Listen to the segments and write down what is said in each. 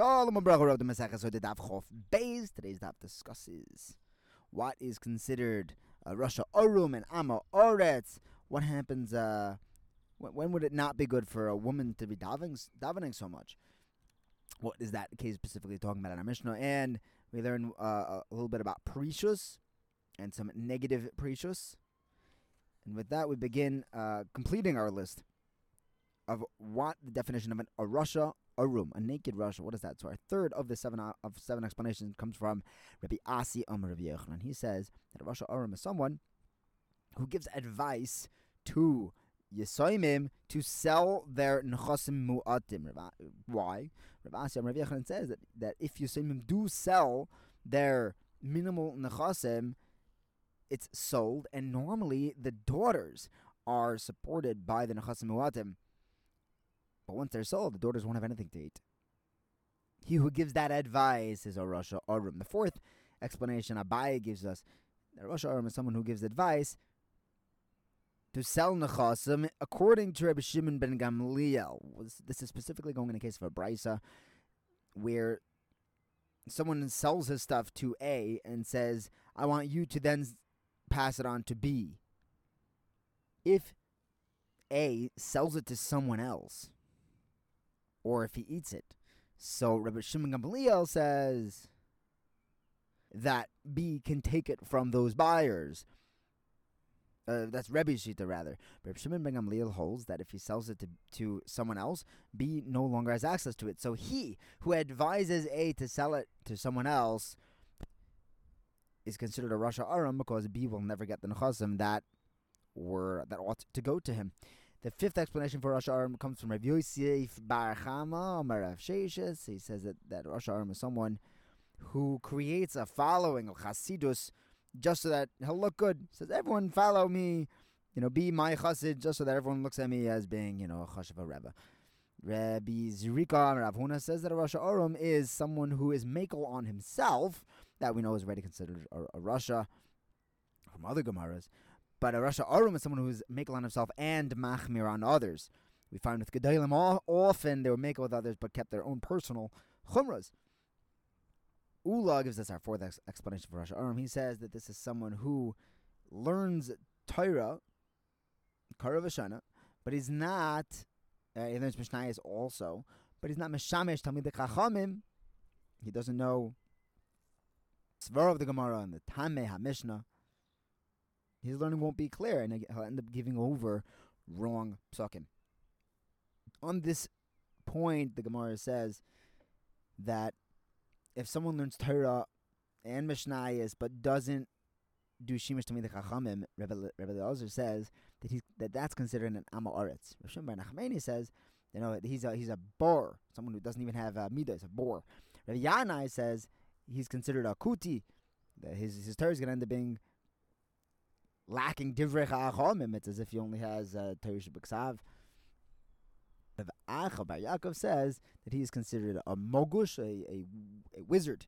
Shalom Abracha of the Maseches the Daf Chof Beis. Today's daf discusses what is considered a Rasha Arum and Ama Oretz. What happens? Uh, when, when would it not be good for a woman to be davening, davening so much? What is that case specifically talking about in our Mishnah? And we learn uh, a little bit about Perishus and some negative Perishus. And with that, we begin uh, completing our list of what the definition of an a Rasha a room, a naked Rasha. What is that? So our third of the seven uh, of seven explanations comes from Rabbi Asi Amr Rabbi Yochanan. He says that a Rasha Arum is someone who gives advice to Yisoimim to sell their Nechasim Mu'atim. Why? Rabbi Asi Amr Rabbi Yochanan says that, that if Yisoimim do sell their minimal Nechasim, it's sold, and normally the daughters are supported by the Nechasim Mu'atim. But once they're sold, the daughters won't have anything to eat. He who gives that advice is a Rasha Arum. The fourth explanation Abaye gives us that Rasha Arum is someone who gives advice to sell nechasim according to Rabbi Shimon ben Gamliel. This is specifically going in the case of a brisa where someone sells his stuff to A and says, "I want you to then pass it on to B." If A sells it to someone else, or if he eats it. So Rabbi Shimon Gamliel says that B can take it from those buyers. Uh, that's Rebbe's Shita, rather. Rabbi Shimon ben Gamliel holds that if he sells it to, to someone else, B no longer has access to it. So he, who advises A to sell it to someone else, is considered a Rasha Arum because B will never get the Nechasim that were that ought to go to him. The fifth explanation for Rosh Aram comes from Rav Yosef Bar Chama, Rav Sheshes. He says that, that Rosh Aram is someone who creates a following of Chasidus just so that he'll look good. He says, everyone follow me, you know, be my chassid, just so that everyone looks at me as being, you know, a chashiv a rebbe. Rabbi Zrika Rav Huna says that a Rasha Arum is someone who is makel on himself, that we know is already considered a, a Rasha from other Gemaras. But a Rasha Arum is someone who's makel on himself and machmir on others. We find with Gedolim often they were makel with others but kept their own personal chumras. Ula gives us our fourth ex- explanation for Rasha Arum. He says that this is someone who learns Torah, Karavashana, but he's not, uh, he learns Mishnayos also, but he's not Meshamesh Talmid Chachamim. He doesn't know Svar of the Gemara and the Tameh HaMishnah his learning won't be clear, and he'll end up giving over wrong psukim. On this point, the Gemara says that if someone learns Torah and Mishnayos but doesn't do Shimish to the Chachamim, Rebbe Elazar says that he's that that's considered an Amaretz. Rav Shimon Nachmani says, you know, he's a he's a bor, someone who doesn't even have a midas, a bor. Rav Yanai says he's considered a kuti. That his his Torah is going to end up being lacking divrei chachomim. It's as if he only has uh, Torah B'Ksav. The Acha Bar Yaakov says that he is considered a mogush, a, a, a wizard,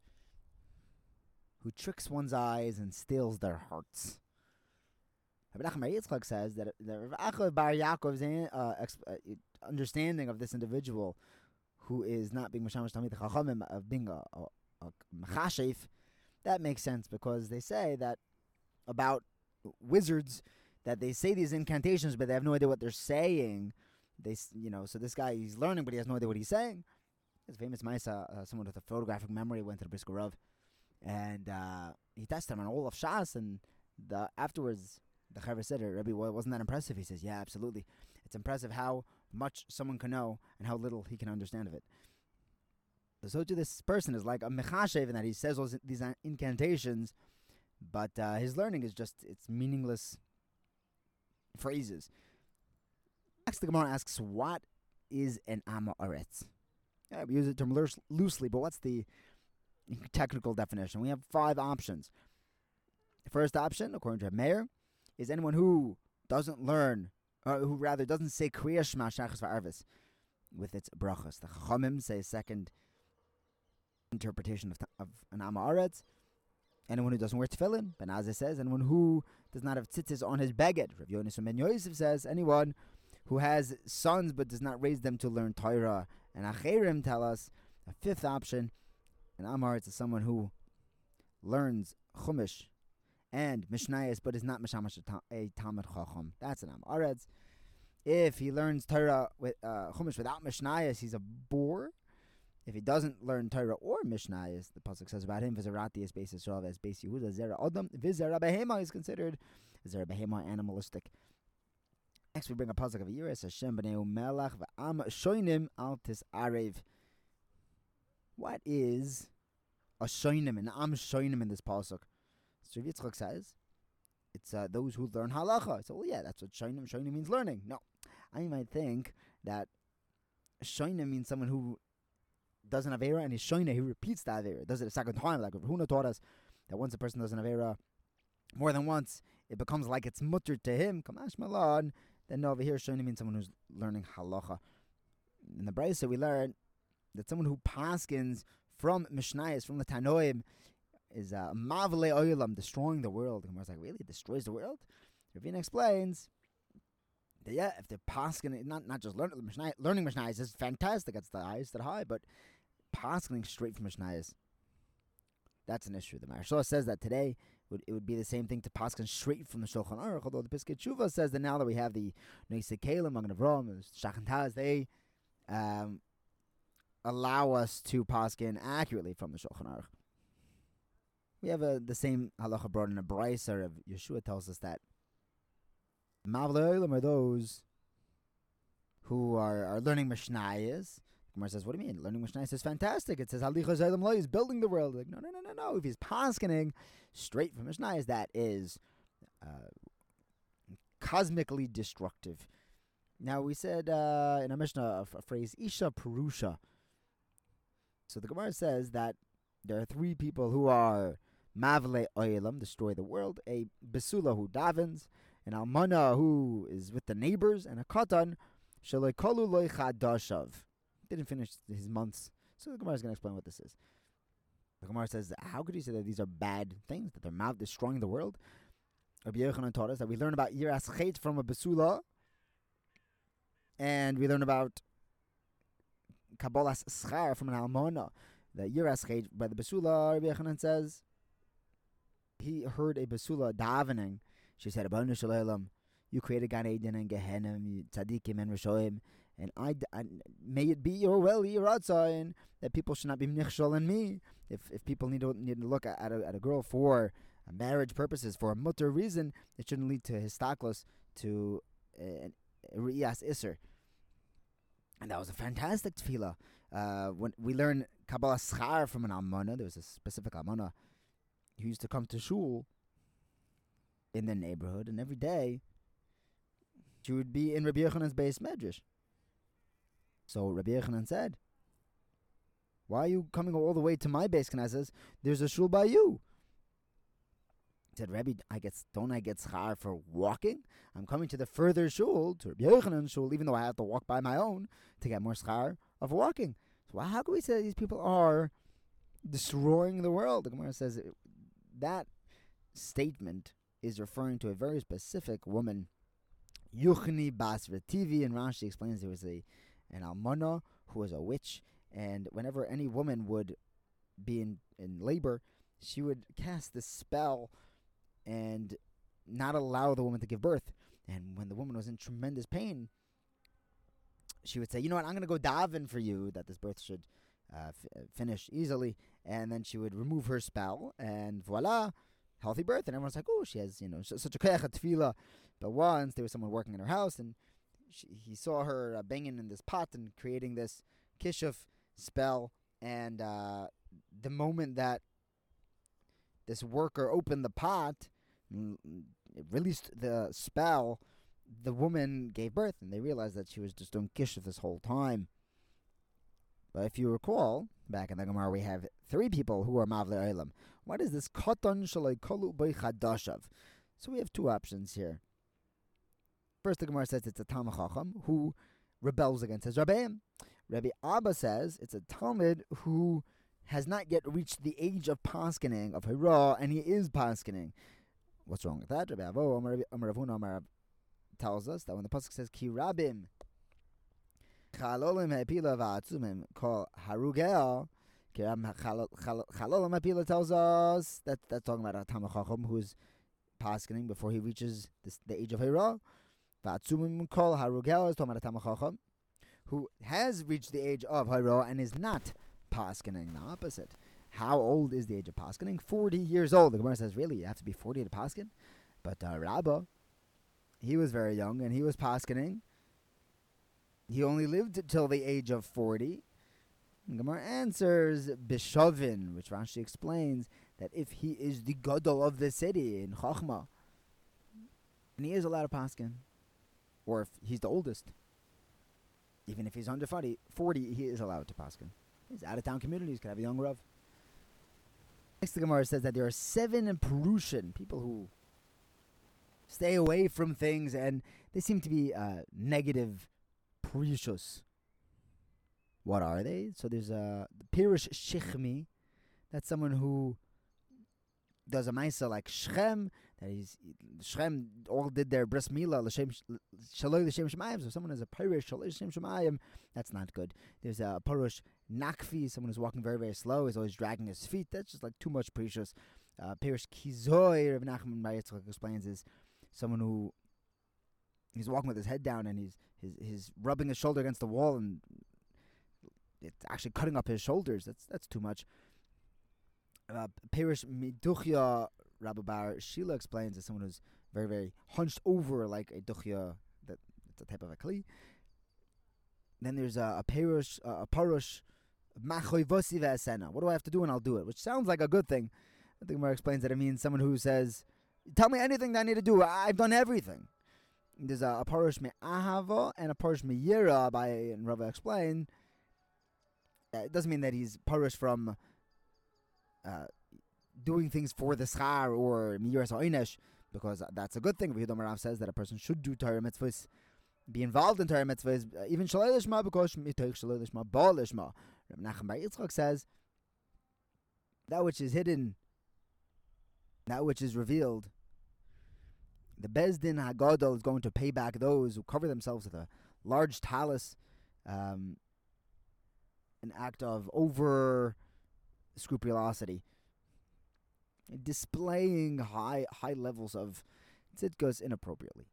who tricks one's eyes and steals their hearts. Rabbi Nachman Yitzchak says that the Acha Bar Yaakov's uh, uh, understanding of this individual, who is not being mashamish talmid chachamim of being a, a, a machashef, that makes sense because they say that about wizards that they say these incantations, but they have no idea what they're saying. They, you know, so this guy he's learning, but he has no idea what he's saying. It's famous Maisa, uh, someone with a photographic memory went to the Brisker Rav, and uh, he tested him on all of Shas, and the afterwards the Chaver said, Rabbi, well, wasn't that impressive? He says, yeah, absolutely. It's impressive how much someone can know and how little he can understand of it. So to this person is like a mechashef in that he says all these incantations, but uh, his learning is just it's meaningless phrases. Next, the Gemara asks, "What is an Amoretz?" Yeah, we use the term loosely, but what's the technical definition? We have five options. The first option, according to Meir, is anyone who doesn't learn, or who rather doesn't say Kriya Shema Shachas Va'arvis with its brachas. The Chachamim say second interpretation of, of an Amoretz anyone who doesn't wear tefillin. Ben Azai says anyone who does not have tzitzis on his beged. Rav Yonis Ben Yosef says anyone who has sons but does not raise them to learn Torah. And Acherim tell us A fifth option, an Amaretz is someone who learns Chumash and Mishnayos, but is not Mishamash a Talmud Chacham. That's an Amaretz. If he learns Torah with uh, Chumash without Mishnayos, he's a bore. If he doesn't learn Torah or Mishnayos, the pasuk says about him, "Vizarati is basis Rav as base Yehuda Zera Adam Vizera Behema is considered Zera Behema animalistic." Next, we bring a pasuk of Yiras Hashem b'nei Melach v'Am Shoinim Altis Arev. What is a Shoinim and Am Shoinim in this pasuk? So Yitzchak says it's uh, those who learn halacha. So well, yeah, that's what Shoinim. Shoinim means learning. No, I might think that Shoinim means someone who does an Avera and he's Shoina, he repeats that Avera. Does it a second time. Like Huna taught us that once a person does an Avera more than once, it becomes like it's mutter to him. Kamash Malon. Then over here, Shoina means someone who's learning halacha. In the Brisa, we learn that someone who paskins from Mishnayos, from the Tanoim, is uh, Mavle Oilam, destroying the world. Was like, really? Destroys the world? Ravina explains that, yeah, if they're pasking, not, not just learning Mishnayos, learning Mishnayos is fantastic, it's the highest at high, but pasking straight from Mishnayos, that's an issue. The Maharshala says that today it would be the same thing to paskin straight from the Shulchan Aruch, although the Piskei Tshuva says that now that we have the Nosei Keilim, Magen Avram, Shach and Taz, they um, allow us to paskin accurately from the Shulchan Aruch. We have a, the same halacha brought in a brisa of Yeshua tells us that Mavle are those who are, are learning Mishnayos. Gemara says, "What do you mean? Learning Mishnayos is fantastic." It says Halicha Zaylam is building the world. Like, no, no, no, no, no. If he's paskening straight from Mishnayos, that is uh, cosmically destructive. Now we said uh, in a Mishnah a, phrase Isha Purusha. So the Gemara says that there are three people who are Mavle Oilam, destroy the world, a Besula who davens, an Almana who is with the neighbors, and a Katan, Shalekolu Loy Chadashav. Didn't finish his months. So the Gemara is going to explain what this is. The Gemara says, How could you say that these are bad things, that they're mouth destroying the world? Rabbi Yochanan taught us that we learn about Yiras Chet from a Besula, and we learn about Kabbalas Schar from an Almona. That Yiras Chet by the Besula, Rabbi Yochanan says, he heard a basula davening. She said, "Ribono Shel Olam, you created Gan Eden and Gehenna, tzaddikim and rishoim, and I, I, may it be your your and that people should not be nichshol in me. If if people need to need to look at, at, a, at a girl for marriage purposes, for a mutter reason, it shouldn't lead to histaklos, to uh, riyas iser. And that was a fantastic tefillah. Uh, when we learn Kabbalah schar from an almana, there was a specific almana who used to come to shul in the neighborhood, and every day she would be in Rabbi Yochanan's beis medrash. So Rabbi Yochanan said, "Why are you coming all the way to my beis?" Knesset? There's a shul by you. He said, Rabbi, I get don't I get schar for walking? I'm coming to the further shul, to Rabbi Yochanan's shul, even though I have to walk by my own to get more schar of walking. So how can we say these people are destroying the world? The Gemara says that statement is referring to a very specific woman, Yuchni Bas Retivi, and Rashi explains there was a an almana who was a witch, and whenever any woman would be in, in labor, she would cast this spell and not allow the woman to give birth. And when the woman was in tremendous pain, she would say, "You know what? I'm going to go daven for you that this birth should uh, f- uh, finish easily." And then she would remove her spell, and voila, healthy birth. And everyone's like, "Oh, she has you know such a kecha tefillah." But once there was someone working in her house, and she, he saw her uh, banging in this pot and creating this kishuf spell. And uh, the moment that this worker opened the pot, it released the spell, the woman gave birth, and they realized that she was just doing kishuf this whole time. But if you recall, back in the Gemara, we have three people who are Mavle Eilam. What is this Katan Shalai Kolu Chadashav? So we have two options here. First, the Gemara says it's a Talmud Chacham who rebels against his Rabbeim. Rabbi Abba says it's a Talmud who has not yet reached the age of paskening, of Hira, and he is paskening. What's wrong with that? Rabbi Avo Amar Rav Huna Amar tells us that when the pasuk says Ki Rabim, Chalolim ha'pila va'atzumim call harugel. Chalolim ha'pila tells us that that's talking about a Tamachachim who's paskening before he reaches this, the age of Hira. Who has reached the age of Hira and is not paskening. The opposite. How old is the age of paskening? 40 years old. The Gemara says, really, you have to be 40 to pasken? But uh, he was very young and he was paskening. He only lived till the age of 40. And Gemara answers Bishovin, which Rashi explains that if he is the gadol of the city in Chachma, and he is allowed to paskin, or if he's the oldest, even if he's under 40, 40 he is allowed to paskin. He's out of town communities, can have a young Rav. Next, the Gemara says that there are seven in Perushin, people who stay away from things, and they seem to be uh, negative Perushos. What are they? So there's a uh, Pirush Shichmi, that's someone who does a Maisa like Shechem, that he's Shechem all did their bris mila l'shem shaloi l'shem shemayim. So someone has a pirush shaloi l'shem shemayim, that's not good. There's a parush nakfi, someone who's walking very very slow, he's always dragging his feet. That's just like too much perishus. Uh, pirush kizoi, Rav Nachman Yitzchak explains is someone who he's walking with his head down and he's his he's rubbing his shoulder against the wall and it's actually cutting up his shoulders. That's that's too much. Uh, Perish Miduchya Rabbi Bar Shila explains as someone who's very, very hunched over like a duchya, that it's a type of a kli. Then there's a, a uh, a parush, machoy vosi What do I have to do and I'll do it? Which sounds like a good thing. I think Mar explains that it means someone who says, "Tell me anything that I need to do. I've done everything." There's a, a parush me ahava and a parush me yira. Abaye and Rava explained. Uh, it doesn't mean that he's parush from. Uh, doing things for the schar or miras oinesh, because that's a good thing. Yehuda Marav says that a person should do Torah mitzvahs, be involved in Torah mitzvahs, uh, even shalei because mitoich shalei lishma, bal lishma. Nachum Bar Yitzchak says that which is hidden, that which is revealed. The Beis Din Hagadol is going to pay back those who cover themselves with a large tallis, um, an act of over scrupulosity displaying high high levels of tzidkos inappropriately,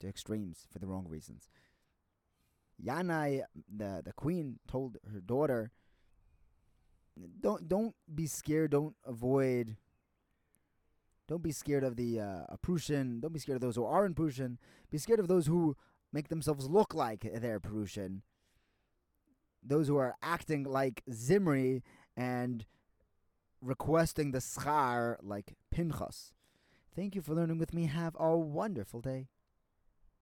to extremes for the wrong reasons. Yanai, the the queen, told her daughter, "Don't don't be scared. Don't avoid. Don't be scared of the uh, Perushin. Don't be scared of those who are in Perushin. Be scared of those who make themselves look like they're Perushin. Those who are acting like Zimri and requesting the schar like Pinchas. Thank you for learning with me. Have a wonderful day.